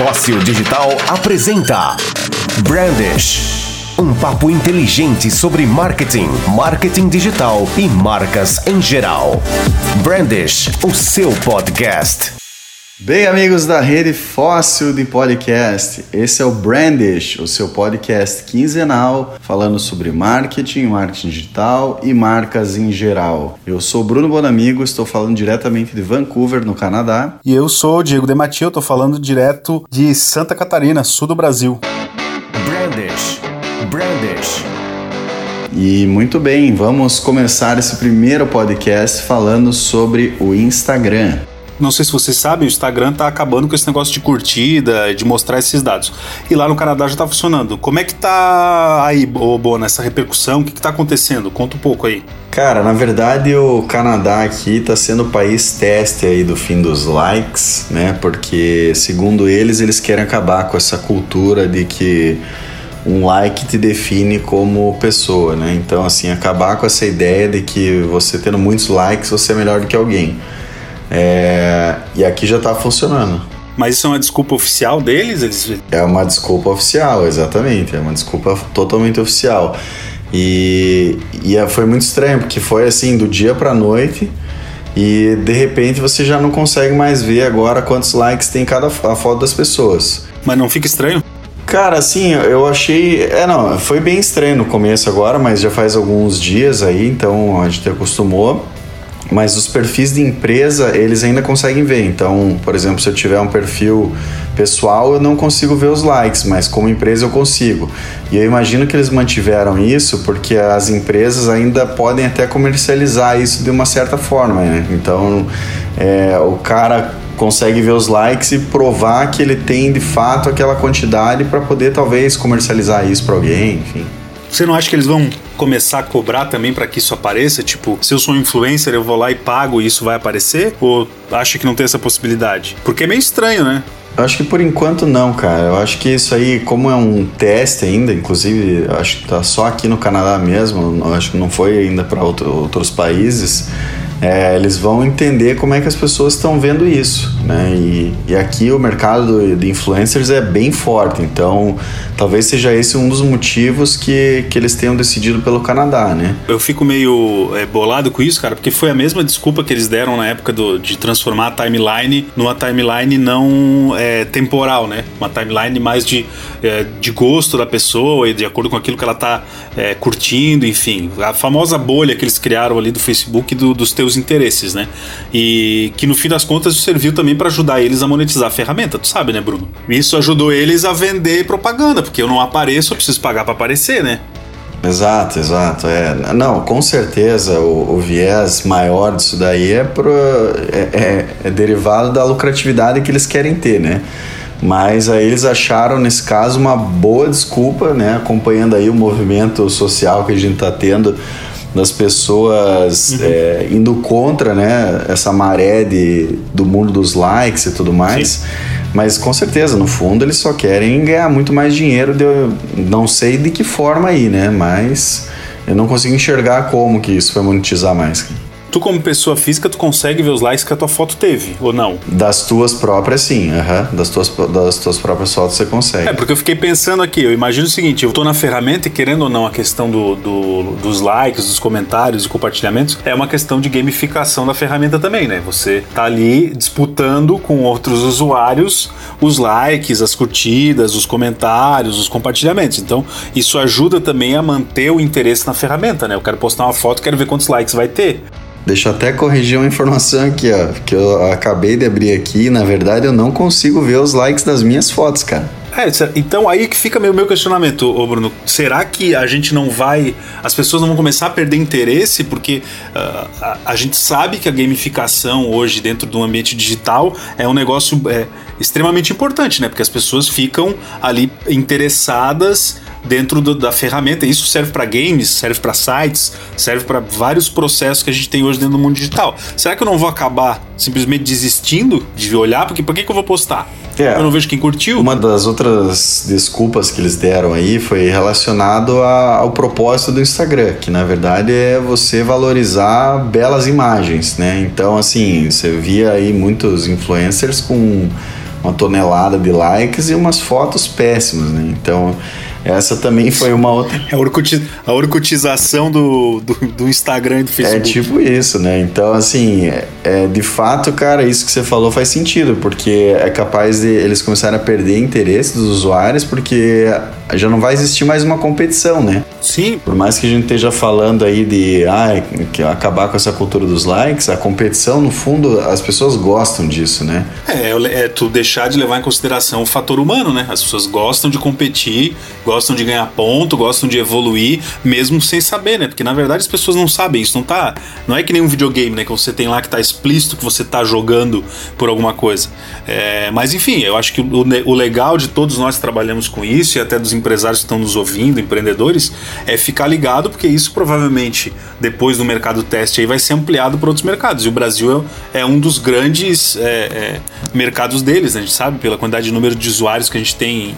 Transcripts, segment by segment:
Fóssil Digital apresenta Brandish. Um papo inteligente sobre marketing, marketing digital e marcas em geral. Brandish, o seu podcast. Bem, amigos da rede Fóssil de Podcast, esse é o Brandish, o seu podcast quinzenal falando sobre marketing, marketing digital e marcas em geral. Eu sou Bruno Bonamigo, estou falando diretamente de Vancouver, no Canadá. E eu sou o Diego Dematia, estou falando direto de Santa Catarina, sul do Brasil. Brandish. Brandish. E muito bem, vamos começar esse primeiro podcast falando sobre o Instagram. Não sei se vocês sabem, o Instagram tá acabando com esse negócio de curtida, de mostrar esses dados. E lá no Canadá já tá funcionando. Como é que tá aí, Bona, essa repercussão? O que, que tá acontecendo? Conta um pouco aí. Cara, na verdade o Canadá aqui tá sendo o país teste aí do fim dos likes, né? Porque segundo eles, eles querem acabar com essa cultura de que um like te define como pessoa, né? Então, assim, acabar com essa ideia de que você tendo muitos likes você é melhor do que alguém. É... E aqui já tá funcionando. Mas isso é uma desculpa oficial deles? Eles... É uma desculpa oficial, exatamente. É uma desculpa totalmente oficial. E, e é, foi muito estranho, porque foi assim, do dia pra noite. E de repente você já não consegue mais ver agora quantos likes tem cada a foto das pessoas. Mas não fica estranho? Cara, assim, eu achei. É, não, foi bem estranho no começo agora, mas já faz alguns dias aí, então a gente acostumou. Mas os perfis de empresa, eles ainda conseguem ver. Então, por exemplo, se eu tiver um perfil pessoal, eu não consigo ver os likes, mas como empresa eu consigo. E eu imagino que eles mantiveram isso porque as empresas ainda podem até comercializar isso de uma certa forma, né? Então, é, o cara consegue ver os likes e provar que ele tem de fato aquela quantidade para poder talvez comercializar isso para alguém, enfim. Você não acha que eles vão começar a cobrar também para que isso apareça? Tipo, se eu sou um influencer, eu vou lá e pago e isso vai aparecer? Ou acha que não tem essa possibilidade? Porque é meio estranho, né? Eu acho que por enquanto não, cara. Eu acho que isso aí, como é um teste ainda, inclusive, acho que tá só aqui no Canadá mesmo, acho que não foi ainda para outro, outros países é, eles vão entender como é que as pessoas estão vendo isso, né? E, e aqui o mercado de influencers é bem forte, então talvez seja esse um dos motivos que, que eles tenham decidido pelo Canadá, né? Eu fico meio é, bolado com isso, cara, porque foi a mesma desculpa que eles deram na época do, de transformar a timeline numa timeline não é, temporal, né? Uma timeline mais de, é, de gosto da pessoa e de acordo com aquilo que ela tá é, curtindo, enfim. A famosa bolha que eles criaram ali do Facebook do, dos teus seus interesses, né? E que no fim das contas serviu também para ajudar eles a monetizar a ferramenta, tu sabe, né, Bruno? Isso ajudou eles a vender propaganda, porque eu não apareço, eu preciso pagar para aparecer, né? Exato, exato. É, não, com certeza o, o viés maior disso daí é, pro, é, é, é derivado da lucratividade que eles querem ter, né? Mas aí eles acharam, nesse caso, uma boa desculpa, né? Acompanhando aí o movimento social que a gente está tendo das pessoas uhum. é, indo contra né, essa maré de, do mundo dos likes e tudo mais. Sim. Mas com certeza, no fundo, eles só querem ganhar muito mais dinheiro. De, não sei de que forma aí, né? Mas eu não consigo enxergar como que isso vai monetizar mais. Tu, como pessoa física, tu consegue ver os likes que a tua foto teve, ou não? Das tuas próprias, sim. Uhum. Das, tuas, das tuas próprias fotos você consegue. É, porque eu fiquei pensando aqui, eu imagino o seguinte, eu tô na ferramenta e querendo ou não a questão do, do, dos likes, dos comentários e compartilhamentos, é uma questão de gamificação da ferramenta também, né? Você tá ali disputando com outros usuários os likes, as curtidas, os comentários, os compartilhamentos. Então, isso ajuda também a manter o interesse na ferramenta, né? Eu quero postar uma foto, quero ver quantos likes vai ter. Deixa eu até corrigir uma informação aqui, ó. Que eu acabei de abrir aqui. Na verdade, eu não consigo ver os likes das minhas fotos, cara. É, então aí que fica meu, meu questionamento, ô Bruno. Será que a gente não vai. As pessoas não vão começar a perder interesse? Porque uh, a, a, gente sabe que a gamificação hoje, dentro do ambiente digital, é um negócio é, extremamente importante, né? Porque as pessoas ficam ali interessadas dentro do, da ferramenta. Isso serve para games, serve para sites, serve para vários processos que a gente tem hoje dentro do mundo digital. Será que eu não vou acabar simplesmente desistindo de olhar? Porque por que, que eu vou postar? É, eu não vejo quem curtiu. Uma das outras desculpas que eles deram aí foi relacionado a, ao propósito do Instagram, que na verdade é você valorizar belas imagens, né? Então, assim, você via aí muitos influencers com uma tonelada de likes e umas fotos péssimas, né? Então, essa também foi uma outra. É a, orcuti... a orcutização do, do, do, Instagram e do é Facebook. É tipo isso, né? Então, assim, é, é, de fato, cara, isso que você falou faz sentido, porque é capaz de eles começarem a perder interesse dos usuários, porque já não vai existir mais uma competição, né? Sim. Por mais que a gente esteja falando aí de ah, acabar com essa cultura dos likes, a competição, no fundo, as pessoas gostam disso, né? É, é tu deixar de levar em consideração o fator humano, né? As pessoas gostam de competir, gostam de ganhar ponto, gostam de evoluir, mesmo sem saber, né? Porque na verdade as pessoas não sabem isso, não tá. Não é que nem um videogame, né? Que você tem lá que tá explícito que você tá jogando por alguma coisa. É, mas enfim, eu acho que o, o legal de todos nós que trabalhamos com isso e até dos empresários que estão nos ouvindo, empreendedores, é ficar ligado, porque isso provavelmente, depois do mercado teste, aí vai ser ampliado para outros mercados. E o Brasil é um dos grandes é, é, mercados deles, né? a gente sabe, pela quantidade de número de usuários que a gente tem em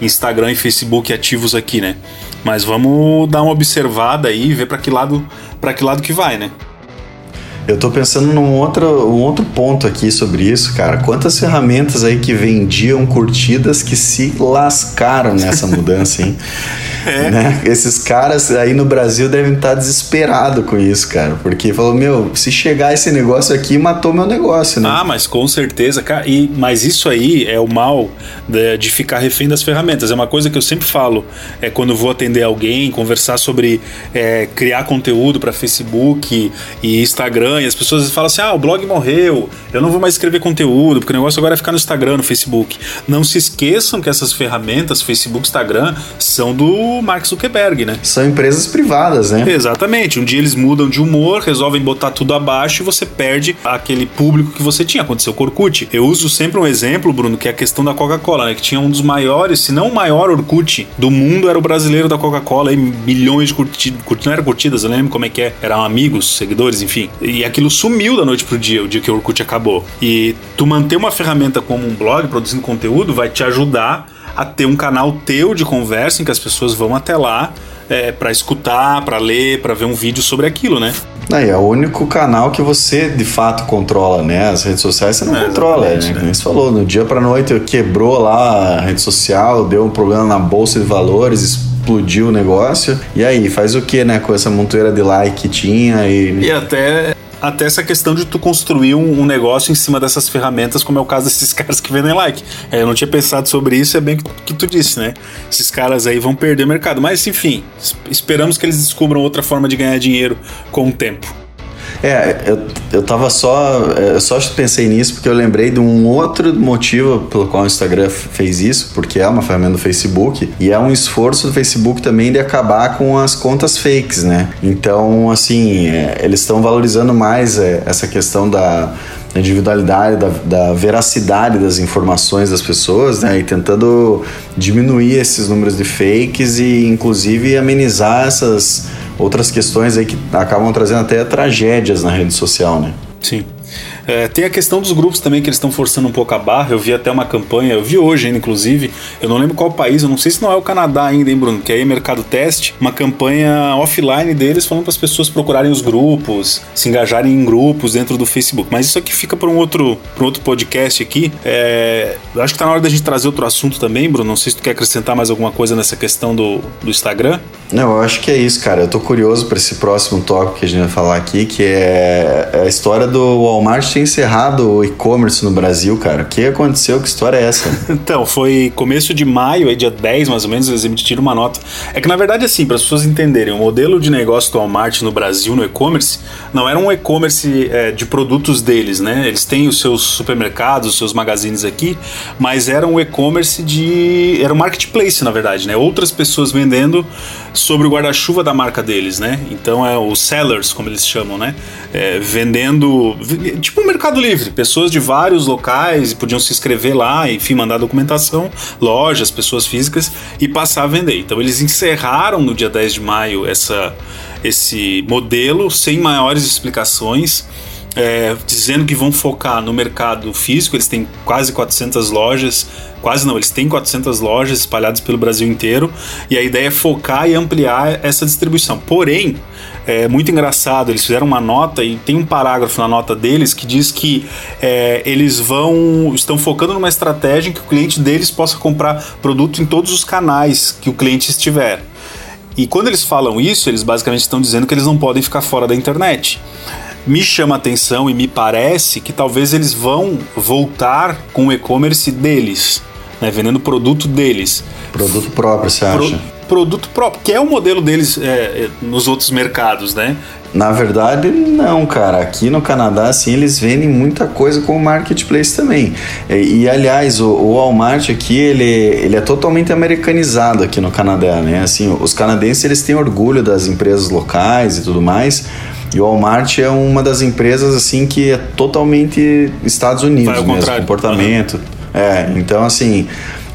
Instagram e Facebook ativos aqui, né? Mas vamos dar uma observada aí e ver para que lado para que lado que vai, né? Eu tô pensando num outro, um outro ponto aqui sobre isso, cara. Quantas ferramentas aí que vendiam curtidas que se lascaram nessa mudança, hein? É. Né? Esses caras aí no Brasil devem estar desesperados com isso, cara. Porque falou, meu, se chegar esse negócio aqui, matou meu negócio, né? Ah, mas com certeza, cara. E, mas isso aí é o mal de, de ficar refém das ferramentas. É uma coisa que eu sempre falo. É quando vou atender alguém, conversar sobre é, criar conteúdo para Facebook e Instagram, e as pessoas falam assim: ah, o blog morreu, eu não vou mais escrever conteúdo, porque o negócio agora é ficar no Instagram, no Facebook. Não se esqueçam que essas ferramentas, Facebook, Instagram, são do Mark Zuckerberg, né? São empresas privadas, né? Exatamente. Um dia eles mudam de humor, resolvem botar tudo abaixo e você perde aquele público que você tinha. Aconteceu com o Orkut. Eu uso sempre um exemplo, Bruno, que é a questão da Coca-Cola, né? Que tinha um dos maiores, se não o maior Orkut do mundo, era o brasileiro da Coca-Cola, e milhões de curtidas, curti, não era curtidas, eu lembro como é que é, eram amigos, seguidores, enfim. E aquilo sumiu da noite pro dia, o dia que o Orkut acabou. E tu manter uma ferramenta como um blog, produzindo conteúdo, vai te ajudar a ter um canal teu de conversa em que as pessoas vão até lá é, para escutar, para ler, para ver um vídeo sobre aquilo, né? Aí, é o único canal que você de fato controla, né? As redes sociais você não é, controla, né? né? Como você falou, no dia para noite quebrou lá a rede social, deu um problema na bolsa de valores, explodiu o negócio. E aí, faz o que, né? Com essa montoeira de like que tinha e. E até até essa questão de tu construir um, um, negócio em cima dessas ferramentas, como é o caso desses caras que vendem like. É, eu não tinha pensado sobre isso, é bem que, que tu disse, né? Esses caras aí vão perder o mercado. Mas enfim, esperamos que eles descubram outra forma de ganhar dinheiro com o tempo. É, eu, eu tava só. Eu só pensei nisso porque eu lembrei de um outro motivo pelo qual o Instagram fez isso, porque é uma ferramenta do Facebook e é um esforço do Facebook também de acabar com as contas fakes, né? Então, assim, é, eles estão valorizando mais é, essa questão da individualidade, da, da, veracidade das informações das pessoas, né? E tentando diminuir esses números de fakes e, inclusive, amenizar essas outras questões aí que acabam trazendo até tragédias na rede social, né? Sim. É, tem a questão dos grupos também que eles estão forçando um pouco a barra. Eu vi até uma campanha, eu vi hoje ainda, inclusive. Eu não lembro qual país, eu não sei se não é o Canadá ainda, hein, Bruno? Que aí é mercado teste, uma campanha offline deles falando para as pessoas procurarem os grupos, se engajarem em grupos dentro do Facebook. Mas isso aqui fica para um outro, um outro podcast aqui. É, acho que tá na hora da gente trazer outro assunto também, Bruno. Não sei se tu quer acrescentar mais alguma coisa nessa questão do, do Instagram. Não, eu acho que é isso, cara. Eu tô curioso para esse próximo tópico que a gente vai falar aqui, que é a história do Walmart ter encerrado o e-commerce no Brasil, cara. O que aconteceu? Que história é essa? então, foi começo de maio, aí dia 10 mais ou menos, eles emitiram uma nota. É que na verdade, assim, para as pessoas entenderem, o modelo de negócio do Walmart no Brasil, no e-commerce, não era um e-commerce é, de produtos deles, né? Eles têm os seus supermercados, os seus magazines aqui, mas era um e-commerce de. Era um marketplace, na verdade, né? Outras pessoas vendendo sobre o guarda-chuva da marca deles, né? Então é os sellers, como eles chamam, né? É, vendendo tipo um Mercado Livre, pessoas de vários locais podiam se inscrever lá, enfim, mandar documentação, lojas, pessoas físicas e passar a vender. Então eles encerraram no dia 10 de maio essa, esse modelo sem maiores explicações é, dizendo que vão focar no mercado físico, eles têm quase 400 lojas, quase não, eles têm 400 lojas espalhadas pelo Brasil inteiro, e a ideia é focar e ampliar essa distribuição. Porém, é muito engraçado. Eles fizeram uma nota e tem um parágrafo na nota deles que diz que é, eles vão estão focando numa estratégia em que o cliente deles possa comprar produto em todos os canais que o cliente estiver. E quando eles falam isso, eles basicamente estão dizendo que eles não podem ficar fora da internet me chama a atenção e me parece que talvez eles vão voltar com o e-commerce deles, né, vendendo produto deles. Produto próprio, você acha? Pro, produto próprio, que é o modelo deles é, é, nos outros mercados, né? Na verdade, não, cara. Aqui no Canadá, assim, eles vendem muita coisa com o marketplace também. E, e, aliás, o, o, Walmart aqui, ele, ele é totalmente americanizado aqui no Canadá, né? Assim, os canadenses, eles têm orgulho das empresas locais e tudo mais, e o Walmart é uma das empresas assim que é totalmente Estados Unidos mesmo, contrário. comportamento. Uhum. É, então assim,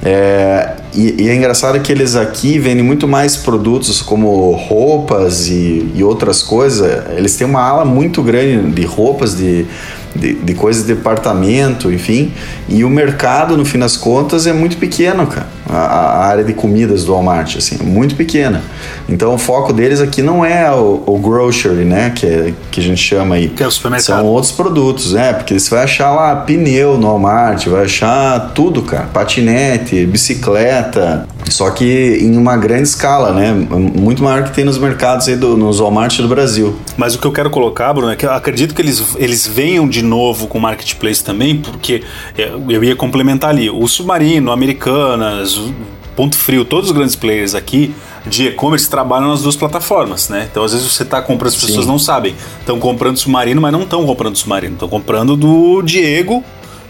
é, e, e, é engraçado que eles aqui vendem muito mais produtos como roupas e, e outras coisas. Eles têm uma ala muito grande de roupas, de de, de coisas de departamento, enfim. E o mercado, no fim das contas, é muito pequeno, cara. A, a área de comidas do Walmart, assim, é muito pequena. Então o foco deles aqui não é o, o grocery, né? Que, é, que a gente chama aí. Que é o supermercado. São outros produtos, né? Porque você vai achar lá pneu no Walmart, vai achar tudo, cara. Patinete, bicicleta. Só que em uma grande escala, né? Muito maior que tem nos mercados aí, do, nos Walmart do Brasil. Mas o que eu quero colocar, Bruno, é que eu acredito que eles, eles venham de novo com o Marketplace também, porque é, eu ia complementar ali. O Submarino, Americanas, Ponto Frio, todos os grandes players aqui de e-commerce trabalham nas duas plataformas, né? Então às vezes você está comprando, as pessoas Sim. não sabem. Estão comprando Submarino, mas não estão comprando Submarino. Estão comprando do Diego,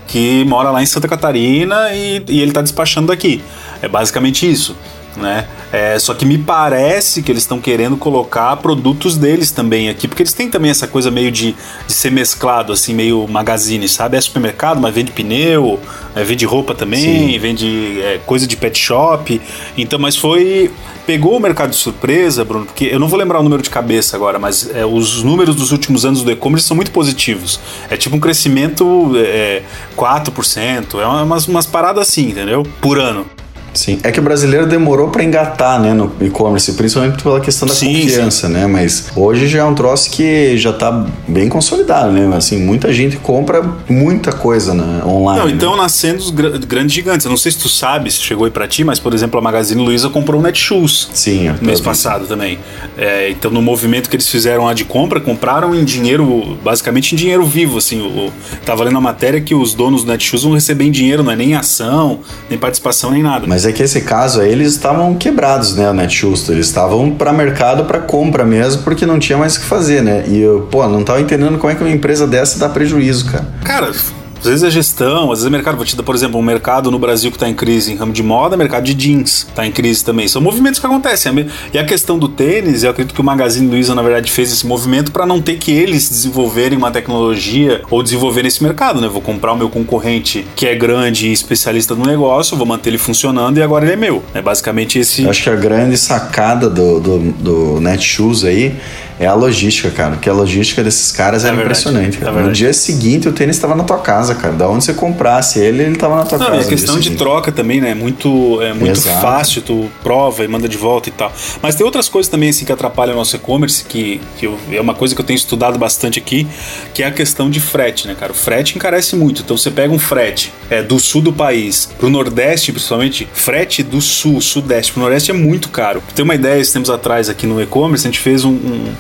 que mora lá em Santa Catarina e, e ele está despachando daqui. É basicamente isso né? É, só que me parece que eles estão querendo colocar produtos deles também aqui, porque eles têm também essa coisa meio de, de ser mesclado, assim, meio magazine, sabe? É supermercado, mas vende pneu, é, vende roupa também, Sim. vende é, coisa de pet shop. Então, mas foi. Pegou o mercado de surpresa, Bruno, porque eu não vou lembrar o número de cabeça agora, mas é, os números dos últimos anos do e-commerce são muito positivos. É tipo um crescimento é, 4%, é umas, umas paradas assim, entendeu? Por ano. Sim, é que o brasileiro demorou para engatar, né, no e-commerce, principalmente pela questão da sim, confiança, sim. né? Mas hoje já é um troço que já tá bem consolidado, né? Assim, muita gente compra muita coisa né, online. Não, então né? nascendo os grandes gigantes. Eu não sei se tu sabe, se chegou aí para ti, mas por exemplo, a Magazine Luiza comprou o Netshoes. Sim, mês passado também. É, então no movimento que eles fizeram lá de compra, compraram em dinheiro, basicamente em dinheiro vivo, assim. O, tava lendo a matéria que os donos do Netshoes vão receber em dinheiro, não é nem ação, nem participação, nem nada. Mas mas é que esse caso aí, eles estavam quebrados, né, o Netshoes. Eles estavam para mercado, para compra mesmo, porque não tinha mais o que fazer, né? E eu, pô, não tava entendendo como é que uma empresa dessa dá prejuízo, cara. Cara, às vezes é gestão, às vezes é mercado. Vou te dar, por exemplo, um mercado no Brasil que está em crise em ramo de moda, mercado de jeans está em crise também. São movimentos que acontecem. E a questão do tênis, eu acredito que o Magazine Luiza, na verdade, fez esse movimento para não ter que eles desenvolverem uma tecnologia ou desenvolverem esse mercado, né? Vou comprar o meu concorrente que é grande e especialista no negócio, vou manter ele funcionando e agora ele é meu. É basicamente esse. Eu acho que a grande sacada do, do, do Netshoes aí é a logística, cara. Porque a logística desses caras é, é impressionante. Cara. É no dia seguinte o tênis estava na tua casa, cara. Da onde você comprasse ele, ele estava na tua Não, casa. É questão de troca também, né? Muito, é muito fácil, tu prova e manda de volta e tal. Mas tem outras coisas também assim que atrapalham o nosso e-commerce, que, que eu, é uma coisa que eu tenho estudado bastante aqui, que é a questão de frete, né, cara? O frete encarece muito. Então você pega um frete é, do sul do país pro nordeste, principalmente, frete do sul, sudeste pro nordeste é muito caro. Ter uma ideia, esses tempos atrás aqui no e-commerce, a gente fez um,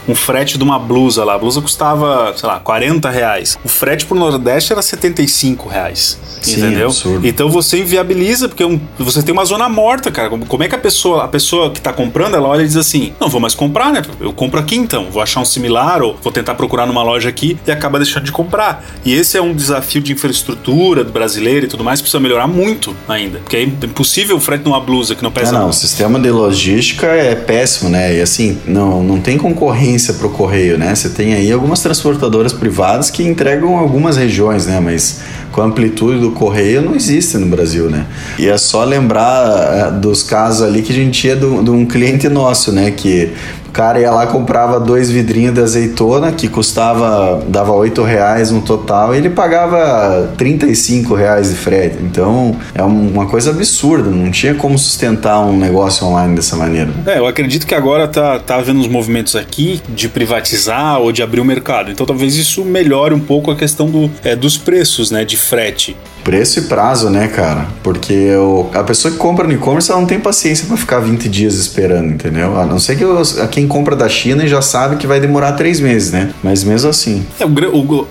um um frete de uma blusa lá. A blusa custava, sei lá, 40 reais. O frete pro Nordeste era 75 reais. Sim, entendeu? Absurdo. Então você inviabiliza, porque um, você tem uma zona morta, cara. Como é que a pessoa, a pessoa que tá comprando, ela olha e diz assim: não vou mais comprar, né? Eu compro aqui então, vou achar um similar ou vou tentar procurar numa loja aqui e acaba deixando de comprar. E esse é um desafio de infraestrutura do brasileiro e tudo mais, precisa melhorar muito ainda. Porque é impossível o frete numa blusa que não pesa. É, não, o sistema de logística é péssimo, né? E assim, não, não tem concorrência concorrência para o correio, né? Você tem aí algumas transportadoras privadas que entregam algumas regiões, né? Mas com a amplitude do correio não existe no Brasil, né? E é só lembrar é, dos casos ali que a gente tinha de um cliente nosso, né? Que o cara ia lá comprava dois vidrinhos de azeitona que custava, dava oito reais no total e ele pagava 35 reais de frete. Então é uma coisa absurda, não tinha como sustentar um negócio online dessa maneira. É, eu acredito que agora tá, tá havendo uns movimentos aqui de privatizar ou de abrir o mercado. Então talvez isso melhore um pouco a questão do, é, dos preços, né, de frete. Preço e prazo, né, cara? Porque o, a pessoa que compra no e-commerce ela não tem paciência para ficar 20 dias esperando, entendeu? A não ser que eu, quem compra da China já sabe que vai demorar três meses, né? Mas mesmo assim. É,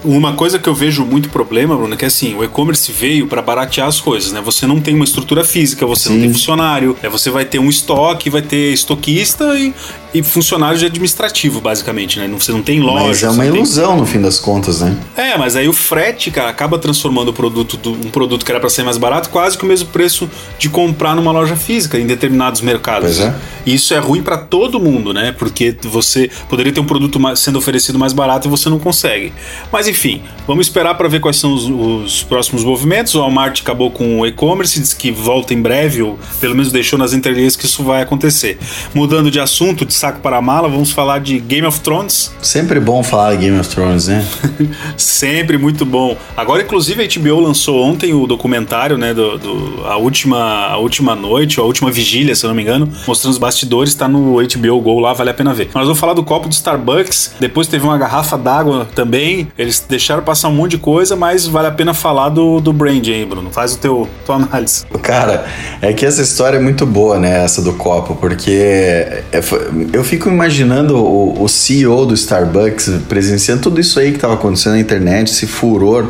uma coisa que eu vejo muito problema, Bruno, é que assim, o e-commerce veio para baratear as coisas, né? Você não tem uma estrutura física, você Sim. não tem funcionário, é, você vai ter um estoque, vai ter estoquista e, e funcionário de administrativo, basicamente, né? Você não tem loja. Mas é uma ilusão tem... no fim das contas, né? É, mas aí o frete, cara, acaba transformando o produto do, um produto que era para ser mais barato quase que o mesmo preço de comprar numa loja física em determinados mercados. Pois é. E isso é ruim para todo mundo, né? Porque você poderia ter um produto sendo oferecido mais barato e você não consegue. Mas enfim, vamos esperar para ver quais são os, os, próximos movimentos. O Walmart acabou com o e-commerce, diz que volta em breve, ou pelo menos deixou nas entrelinhas que isso vai acontecer. Mudando de assunto, de saco para mala, vamos falar de Game of Thrones. Sempre bom falar de Game of Thrones, né? Sempre muito bom. Agora, inclusive, a HBO lançou ontem o documentário, né, do, do, a, última, a última noite, ou a última vigília, se eu não me engano, mostrando os bastidores, tá no HBO Go lá, vale a pena ver. Nós vamos falar do copo do Starbucks, depois teve uma garrafa d'água também, eles deixaram passar um monte de coisa, mas vale a pena falar do, do brand aí, Bruno. Faz o teu tua análise. Cara, é que essa história é muito boa, né, essa do copo, porque é, eu fico imaginando o, o CEO do Starbucks presenciando tudo isso aí que estava acontecendo na internet, esse furor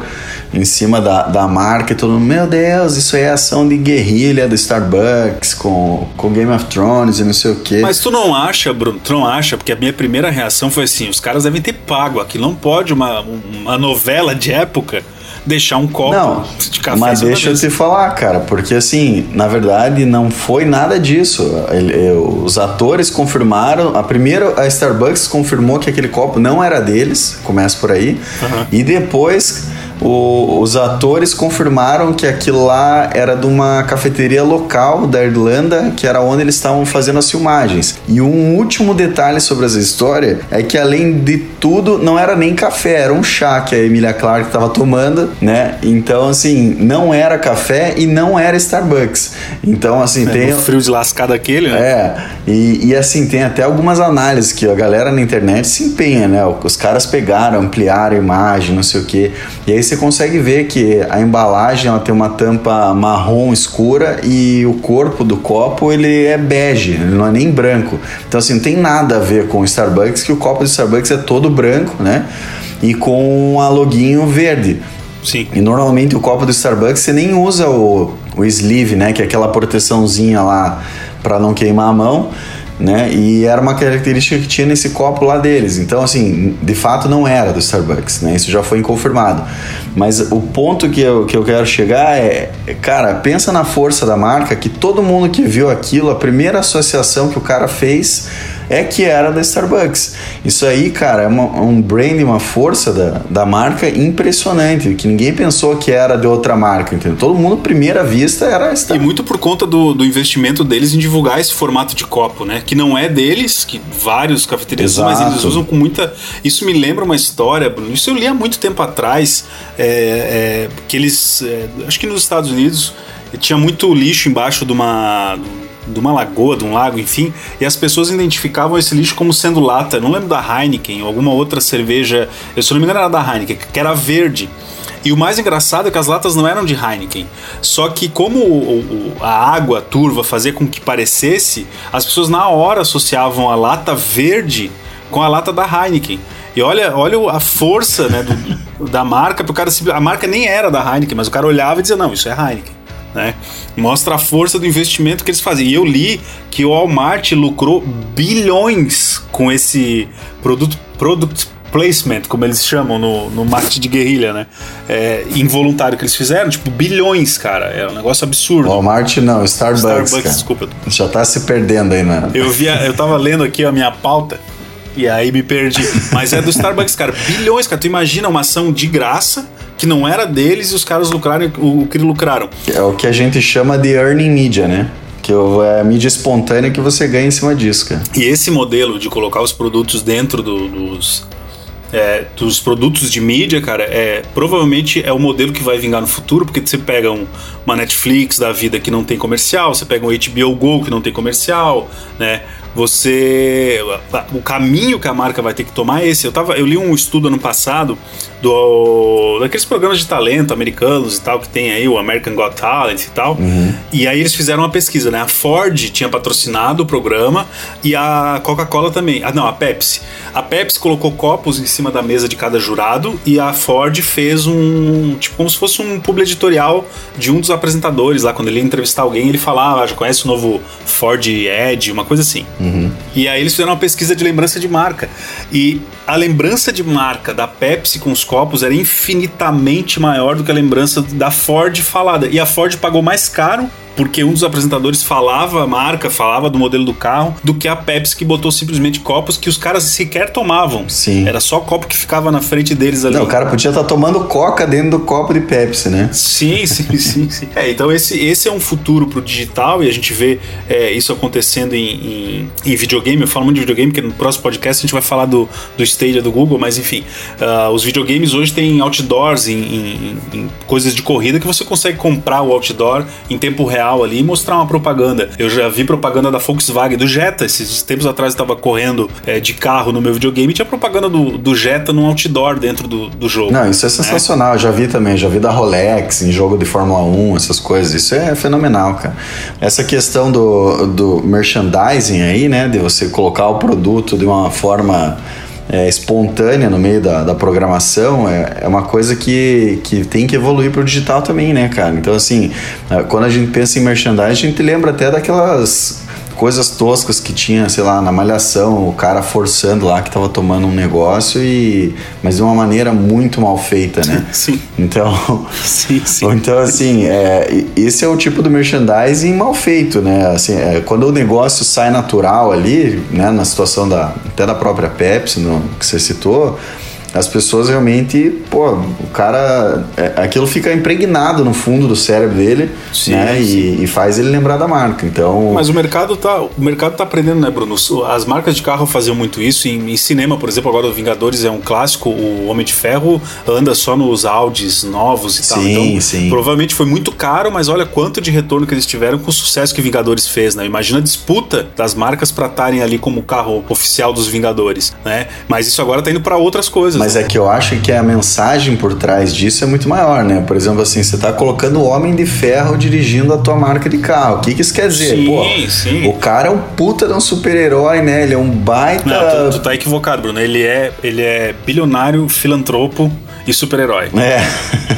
em cima da, da marca e todo mundo, meu Deus, isso é ação de guerrilha do Starbucks com, com Game of Thrones e não sei o quê. Mas tu não acha, Bruno, tu não acha, porque a minha primeira reação foi assim, os caras devem ter pago, aqui não pode uma, uma novela de época deixar um copo não, de café. Mas deixa eu te falar, cara, porque assim, na verdade não foi nada disso. Ele, os atores confirmaram, a primeira a Starbucks confirmou que aquele copo não era deles, começa por aí, uhum. e depois o, os atores confirmaram que aquilo lá era de uma cafeteria local da Irlanda, que era onde eles estavam fazendo as filmagens. E um último detalhe sobre essa história é que, além de tudo, não era nem café, era um chá que a Emilia Clarke estava tomando, né? Então, assim, não era café e não era Starbucks. Então, assim, é, tem. Frio de lascado aquele, né? É. E, e, assim, tem até algumas análises que a galera na internet se empenha, né? Os caras pegaram, ampliaram a imagem, não sei o quê. E aí você consegue ver que a embalagem ela tem uma tampa marrom escura e o corpo do copo ele é bege, ele não é nem branco. Então assim, não tem nada a ver com o Starbucks, que o copo do Starbucks é todo branco, né? E com a loguinho verde. Sim. E normalmente o copo do Starbucks você nem usa o, o sleeve, né? Que é aquela proteçãozinha lá para não queimar a mão né? E era uma característica que tinha nesse copo lá deles. Então, assim, de fato não era do Starbucks, né? Isso já foi confirmado. Mas o ponto que eu, que eu quero chegar é, cara, pensa na força da marca, que todo mundo que viu aquilo, a primeira associação que o cara fez é que era da Starbucks. Isso aí, cara, é uma, um brand, uma força da, da marca impressionante, que ninguém pensou que era de outra marca, entendeu? Todo mundo, primeira vista, era Starbucks. E muito por conta do, do investimento deles em divulgar esse formato de copo, né? Que não é deles, que vários cafeterias usam, mas eles usam com muita. Isso me lembra uma história, Bruno. Isso eu li há muito tempo atrás, é, é, que eles. É, acho que nos Estados Unidos tinha muito lixo embaixo de uma de uma lagoa, de um lago, enfim, e as pessoas identificavam esse lixo como sendo lata. Não lembro da Heineken ou alguma outra cerveja, eu se não me engano era da Heineken, que era verde. E o mais engraçado é que as latas não eram de Heineken. Só que como o, o, a água turva fazia com que parecesse, as pessoas na hora associavam a lata verde com a lata da Heineken. E olha, olha a força né, do, da marca, o cara a marca nem era da Heineken, mas o cara olhava e dizia, não, isso é Heineken né? Mostra a força do investimento que eles fazem. E eu li que o Walmart lucrou bilhões com esse produto, product placement, como eles chamam no, no marketing de guerrilha, né? É, involuntário que eles fizeram, tipo, bilhões, cara. É um negócio absurdo. Walmart não, Starbucks. Starbucks, cara. desculpa. Já tá se perdendo aí, né? Eu, via, eu tava lendo aqui a minha pauta e aí me perdi. Mas é do Starbucks, cara. Bilhões, cara. Tu imagina uma ação de graça que não era deles e os caras lucraram o que lucraram. É o que a gente chama de earning media, né? Que é a mídia espontânea que você ganha em cima disso, cara. E esse modelo de colocar os produtos dentro do, dos, é, dos produtos de mídia, cara, é provavelmente é o modelo que vai vingar no futuro, porque você pega um, uma Netflix da vida que não tem comercial, você pega um HBO Go que não tem comercial, né? Você. O caminho que a marca vai ter que tomar é esse. Eu, tava, eu li um estudo ano passado do, daqueles programas de talento americanos e tal, que tem aí, o American Got Talent e tal. Uhum. E aí eles fizeram uma pesquisa, né? A Ford tinha patrocinado o programa e a Coca-Cola também. Ah, não, a Pepsi. A Pepsi colocou copos em cima da mesa de cada jurado e a Ford fez um. Tipo, como se fosse um publi editorial de um dos apresentadores lá. Quando ele ia entrevistar alguém, ele falava, ah, já conhece o novo Ford Edge, uma coisa assim. Uhum. E aí eles fizeram uma pesquisa de lembrança de marca. E a lembrança de marca da Pepsi com os copos era infinitamente maior do que a lembrança da Ford falada. E a Ford pagou mais caro porque um dos apresentadores falava a marca, falava do modelo do carro, do que a Pepsi que botou simplesmente copos que os caras sequer tomavam. Sim. Era só copo que ficava na frente deles ali. Não, o cara podia estar tá tomando coca dentro do copo de Pepsi, né? Sim, sim, sim, sim. É, então esse, esse é um futuro pro digital e a gente vê é, isso acontecendo em, em, em, videogame. Eu falo muito de videogame, porque no próximo podcast a gente vai falar do, do Stadia do Google, mas enfim, uh, os videogames hoje têm outdoors em, em, em coisas de corrida que você consegue comprar o outdoor em tempo real real ali e mostrar uma propaganda. Eu já vi propaganda da Volkswagen, do Jetta. Esses tempos atrás eu tava correndo é, de carro no meu videogame e tinha propaganda do, do Jetta num outdoor dentro do, do jogo. Não, isso é sensacional. É. Eu já vi também, já vi da Rolex em jogo de Fórmula 1, essas coisas. Isso é fenomenal, cara. Essa questão do, do merchandising aí, né? De você colocar o produto de uma forma é, espontânea no meio da, da programação é, é uma coisa que, que tem que evoluir para o digital também, né, cara? Então, assim, é, quando a gente pensa em merchandising, a gente lembra até daquelas coisas toscas que tinha, sei lá, na malhação, o cara forçando lá que tava tomando um negócio e mas de uma maneira muito mal feita, né? Sim. Então, sim, sim. Então assim, é, esse é o tipo do merchandising mal feito, né? Assim, é, quando o negócio sai natural ali, né, na situação da até da própria Pepsi, no, que você citou, as pessoas realmente, pô, o cara. É, aquilo fica impregnado no fundo do cérebro dele, sim, né? Sim. E, e, faz ele lembrar da marca. Então. Mas o mercado tá. O mercado tá aprendendo, né, Bruno? As marcas de carro faziam muito isso. Em, em cinema, por exemplo, agora o Vingadores é um clássico, o Homem de Ferro anda só nos Audis novos e tal. Sim, então, sim. provavelmente foi muito caro, mas olha quanto de retorno que eles tiveram com o sucesso que Vingadores fez, né? Imagina a disputa das marcas para estarem ali como carro oficial dos Vingadores, né? Mas isso agora tá indo para outras coisas. Mas é que eu acho que a mensagem por trás disso é muito maior, né? Por exemplo, assim, você tá colocando o Homem de Ferro dirigindo a tua marca de carro. O que, que isso quer dizer? Sim, Pô, sim. O cara é um puta de um super-herói, né? Ele é um baita. Não, tu, tu tá equivocado, Bruno. Ele é, ele é bilionário, filantropo e super-herói. É,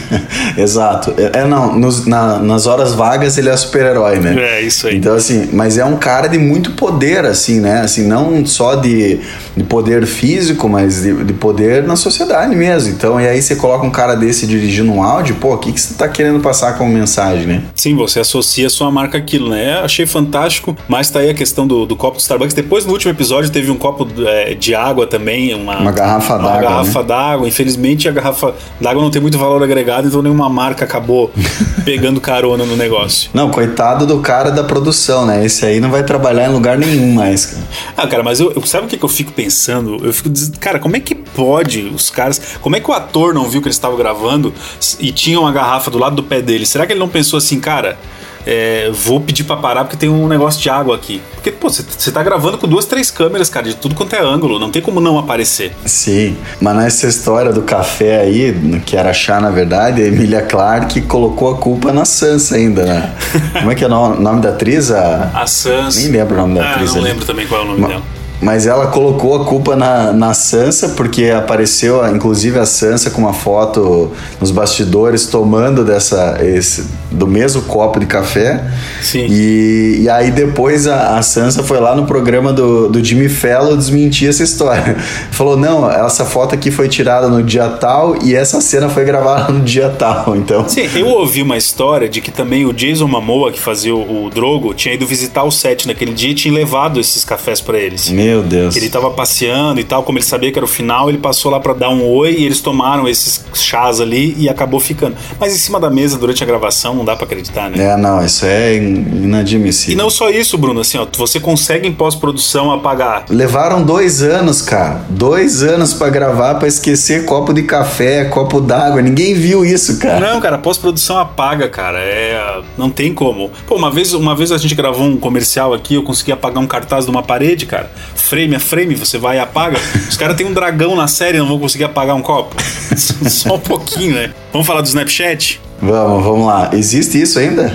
exato. É, é não, nos, na, nas horas vagas ele é super-herói, né? É, isso aí. Então, assim, mas é um cara de muito poder, assim, né? Assim, não só de, de poder físico, mas de, de poder na sociedade mesmo. Então, e aí você coloca um cara desse dirigindo um áudio, pô, o que, que você tá querendo passar como mensagem, né? Sim, você associa a sua marca àquilo, né? Achei fantástico, mas tá aí a questão do, do copo do Starbucks. Depois, no último episódio, teve um copo é, de água também, uma, uma garrafa d'água. Uma garrafa né? d'água. Infelizmente, a garrafa garrafa d'água não tem muito valor agregado, então nenhuma marca acabou pegando carona no negócio. Não, coitado do cara da produção, né? Esse aí não vai trabalhar em lugar nenhum mais. Cara. Ah, cara, mas eu, eu sabe o que, que eu fico pensando? Eu fico dizendo, cara, como é que pode os caras. Como é que o ator não viu que eles estavam gravando e tinha uma garrafa do lado do pé dele? Será que ele não pensou assim, cara? É, vou pedir pra parar porque tem um negócio de água aqui. Porque, pô, você tá gravando com duas, três câmeras, cara, de tudo quanto é ângulo, não tem como não aparecer. Sim, mas nessa história do café aí, que era chá na verdade, a Emilia Clarke colocou a culpa na Sansa ainda, né? Como é que é o nome da atriz? A, a Sansa. Nem lembro o nome da ah, atriz. Não ali. lembro também qual é o nome dela. Mas ela colocou a culpa na, na Sansa, porque apareceu, inclusive, a Sansa com uma foto nos bastidores tomando dessa, esse, do mesmo copo de café. Sim. E, e aí depois a, a Sansa foi lá no programa do, do Jimmy Fallon desmentir essa história. Falou, não, essa foto aqui foi tirada no dia tal e essa cena foi gravada no dia tal, então... Sim, eu ouvi uma história de que também o Jason Momoa, que fazia o, o Drogo, tinha ido visitar o set naquele dia e tinha levado esses cafés para eles. Meu Deus. Ele tava passeando e tal, como ele sabia que era o final, ele passou lá para dar um oi e eles tomaram esses chás ali e acabou ficando. Mas em cima da mesa durante a gravação não dá para acreditar, né? É, não, isso é inadmissível. E não só isso, Bruno, assim, ó, você consegue em pós-produção apagar. Levaram dois anos, cara. Dois anos para gravar, para esquecer copo de café, copo d'água. Ninguém viu isso, cara. Não, cara, pós-produção apaga, cara. É, não tem como. Pô, uma vez, uma vez a gente gravou um comercial aqui, eu consegui apagar um cartaz de uma parede, cara. Frame a frame, você vai e apaga. Os caras têm um dragão na série, não vão conseguir apagar um copo. Só um pouquinho, né? Vamos falar do Snapchat? Vamos, vamos lá. Existe isso ainda?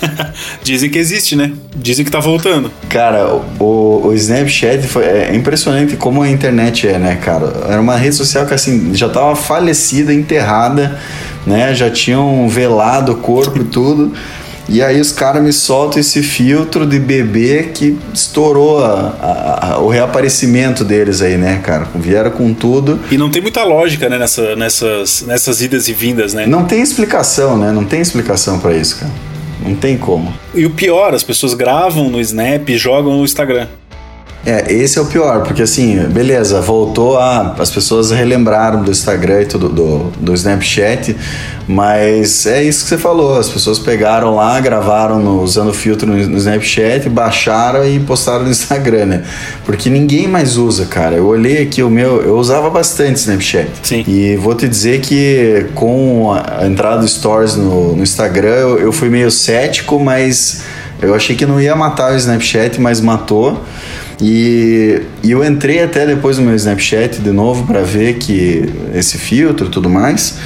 Dizem que existe, né? Dizem que tá voltando. Cara, o, o Snapchat foi é impressionante como a internet é, né, cara? Era uma rede social que assim já tava falecida, enterrada, né? Já tinham velado o corpo e tudo. E aí os caras me soltam esse filtro de bebê que estourou a, a, a, o reaparecimento deles aí, né, cara? Vieram com tudo. E não tem muita lógica, né, nessa, nessas, nessas idas e vindas, né? Não tem explicação, né? Não tem explicação para isso, cara. Não tem como. E o pior, as pessoas gravam no Snap e jogam no Instagram. É, esse é o pior, porque assim, beleza, voltou a. As pessoas relembraram do Instagram e tudo, do, do Snapchat, mas é isso que você falou, as pessoas pegaram lá, gravaram no, usando filtro no, no, Snapchat, baixaram e postaram no Instagram, né? Porque ninguém mais usa, cara. Eu olhei aqui o meu, eu usava bastante Snapchat. Sim. E vou te dizer que com a entrada do Stories no, no Instagram, eu, eu fui meio cético, mas eu achei que não ia matar o Snapchat, mas matou. E, e, eu entrei até depois no meu Snapchat de novo para ver que esse filtro e tudo mais.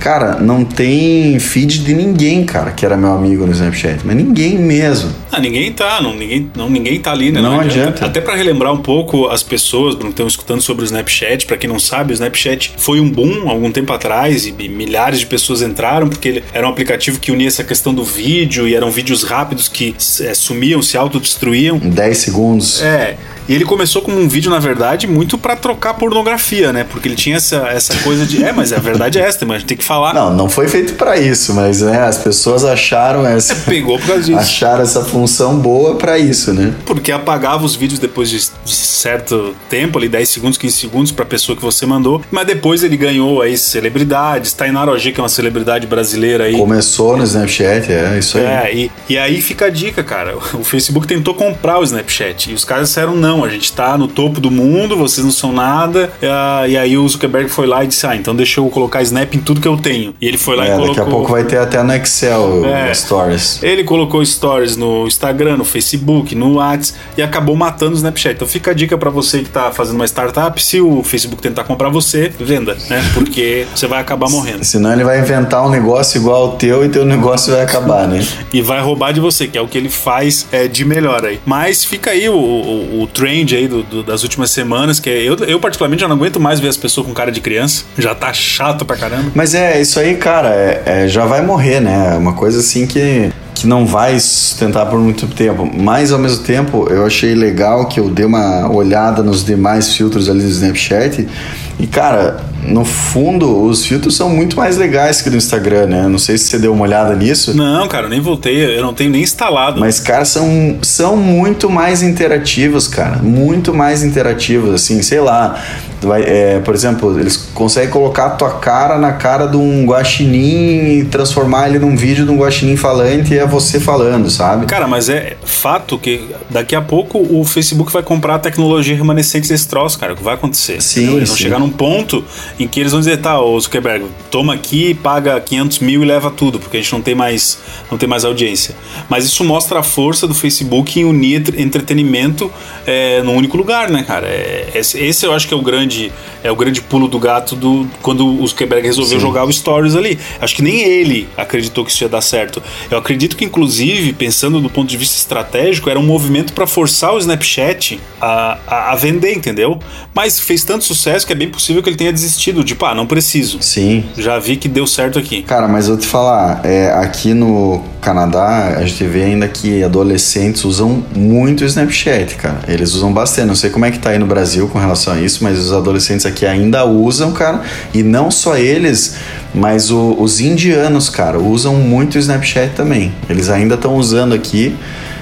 Cara, não tem feed de ninguém, cara, que era meu amigo no Snapchat. Mas ninguém mesmo. Ah, ninguém tá, não, ninguém, não, ninguém tá ali, né? Não, não adianta. adianta. Até para relembrar um pouco as pessoas que estão escutando sobre o Snapchat, para quem não sabe, o Snapchat foi um boom algum tempo atrás e milhares de pessoas entraram porque ele era um aplicativo que unia essa questão do vídeo e eram vídeos rápidos que é, sumiam, se autodestruíam. 10 segundos. É. E ele começou como um vídeo, na verdade, muito para trocar pornografia, né? Porque ele tinha essa, essa coisa de. É, mas a verdade é essa, mas a gente tem que falar. Não, não foi feito para isso, mas né, as pessoas acharam essa. Pegou por causa disso. Acharam essa função boa para isso, né? Porque apagava os vídeos depois de, de certo tempo, ali 10 segundos, 15 segundos pra pessoa que você mandou. Mas depois ele ganhou aí celebridades. Tainara OG, que é uma celebridade brasileira aí. Começou no Snapchat, é isso aí. É, e, e aí fica a dica, cara. O Facebook tentou comprar o Snapchat. E os caras disseram não, a gente tá no topo do mundo, vocês não são nada. E aí o Zuckerberg foi lá e disse: Ah, então deixa eu colocar Snap em tudo que eu tenho. E ele foi lá é, e colocou. Daqui a pouco vai ter até no Excel é, Stories. Ele colocou Stories no Instagram, no Facebook, no WhatsApp e acabou matando o Snapchat. Então fica a dica para você que tá fazendo uma startup: se o Facebook tentar comprar você, venda, né? Porque você vai acabar morrendo. Senão ele vai inventar um negócio igual ao teu e teu negócio vai acabar, né? e vai roubar de você, que é o que ele faz é, de melhor aí. Mas fica aí o, o, o trend aí do, do, das últimas semanas, que é, eu, eu particularmente já não aguento mais ver as pessoas com cara de criança. Já tá chato pra caramba. Mas é, isso aí, cara, é, é, já vai morrer, né? É uma coisa assim que que não vai sustentar por muito tempo. Mas ao mesmo tempo, eu achei legal que eu dei uma olhada nos demais filtros ali do Snapchat. E cara, no fundo, os filtros são muito mais legais que do Instagram, né? Não sei se você deu uma olhada nisso. Não, cara, nem voltei, eu não tenho nem instalado. Mas, cara, são, são muito mais interativos, cara. Muito mais interativos, assim, sei lá. Vai, é, por exemplo, eles conseguem colocar a tua cara na cara de um guaxinim e transformar ele num vídeo de um guaxinim falante e é você falando, sabe? Cara, mas é fato que daqui a pouco o Facebook vai comprar a tecnologia remanescente desse troço, cara. O que vai acontecer? Sim, Eles vão chegar num ponto em que eles vão dizer, tá, ô Zuckerberg, toma aqui, paga 500 mil e leva tudo, porque a gente não tem mais, não tem mais audiência. Mas isso mostra a força do Facebook em unir entretenimento é, num único lugar, né, cara? É, esse, eu acho que é o grande grande é o grande pulo do gato do quando o Zuckerberg resolveu Sim. jogar o Stories ali. Acho que nem ele acreditou que isso ia dar certo. Eu acredito que, inclusive, pensando do ponto de vista estratégico, era um movimento para forçar o Snapchat a, a, a, vender, entendeu? Mas fez tanto sucesso que é bem possível que ele tenha desistido. Tipo, ah, não preciso. Sim. Já vi que deu certo aqui. Cara, mas eu te falar, é, aqui no Canadá, a gente vê ainda que adolescentes usam muito o Snapchat, cara. Eles usam bastante. Não sei como é que tá aí no Brasil com relação a isso, mas os adolescentes aqui ainda usam, cara. E não só eles, mas o, os indianos, cara, usam muito o Snapchat também. Eles ainda estão usando aqui.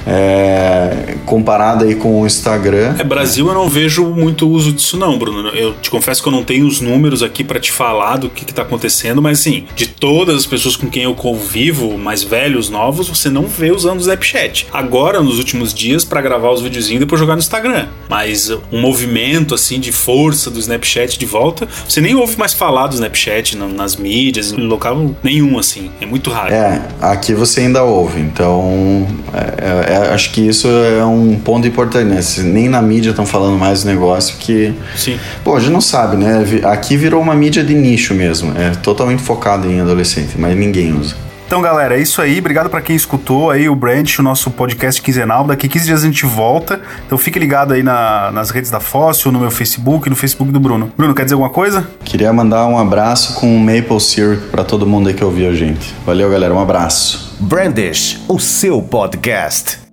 É, comparado aí com o Instagram. É, Brasil eu não vejo muito uso disso não, Bruno. Eu te confesso que eu não tenho os números aqui para te falar do que, que tá acontecendo, mas assim, de todas as pessoas com quem eu convivo, mais velhos, novos, você não vê usando o Snapchat. Agora, nos últimos dias, para gravar os videozinhos e depois jogar no Instagram. Mas um movimento assim de força do Snapchat de volta, você nem ouve mais falar do Snapchat nas mídias, em local nenhum, assim. É muito raro. É, aqui você ainda ouve, então é, é, acho que isso é um ponto importante, né? Nem na mídia estão falando mais do negócio que. Sim. Pô, a gente não sabe, né? Aqui virou uma mídia de nicho mesmo. É totalmente focado em adolescente, mas ninguém usa. Então, galera, é isso aí. Obrigado para quem escutou aí o Branch, o nosso podcast quinzenal. Daqui 15 dias a gente volta. Então fique ligado aí na, nas redes da Fóssil, no meu Facebook, no Facebook do Bruno. Bruno, quer dizer alguma coisa? Queria mandar um abraço com maple syrup para todo mundo aí que ouviu a gente. Valeu, galera. Um abraço. Brandish, o seu podcast.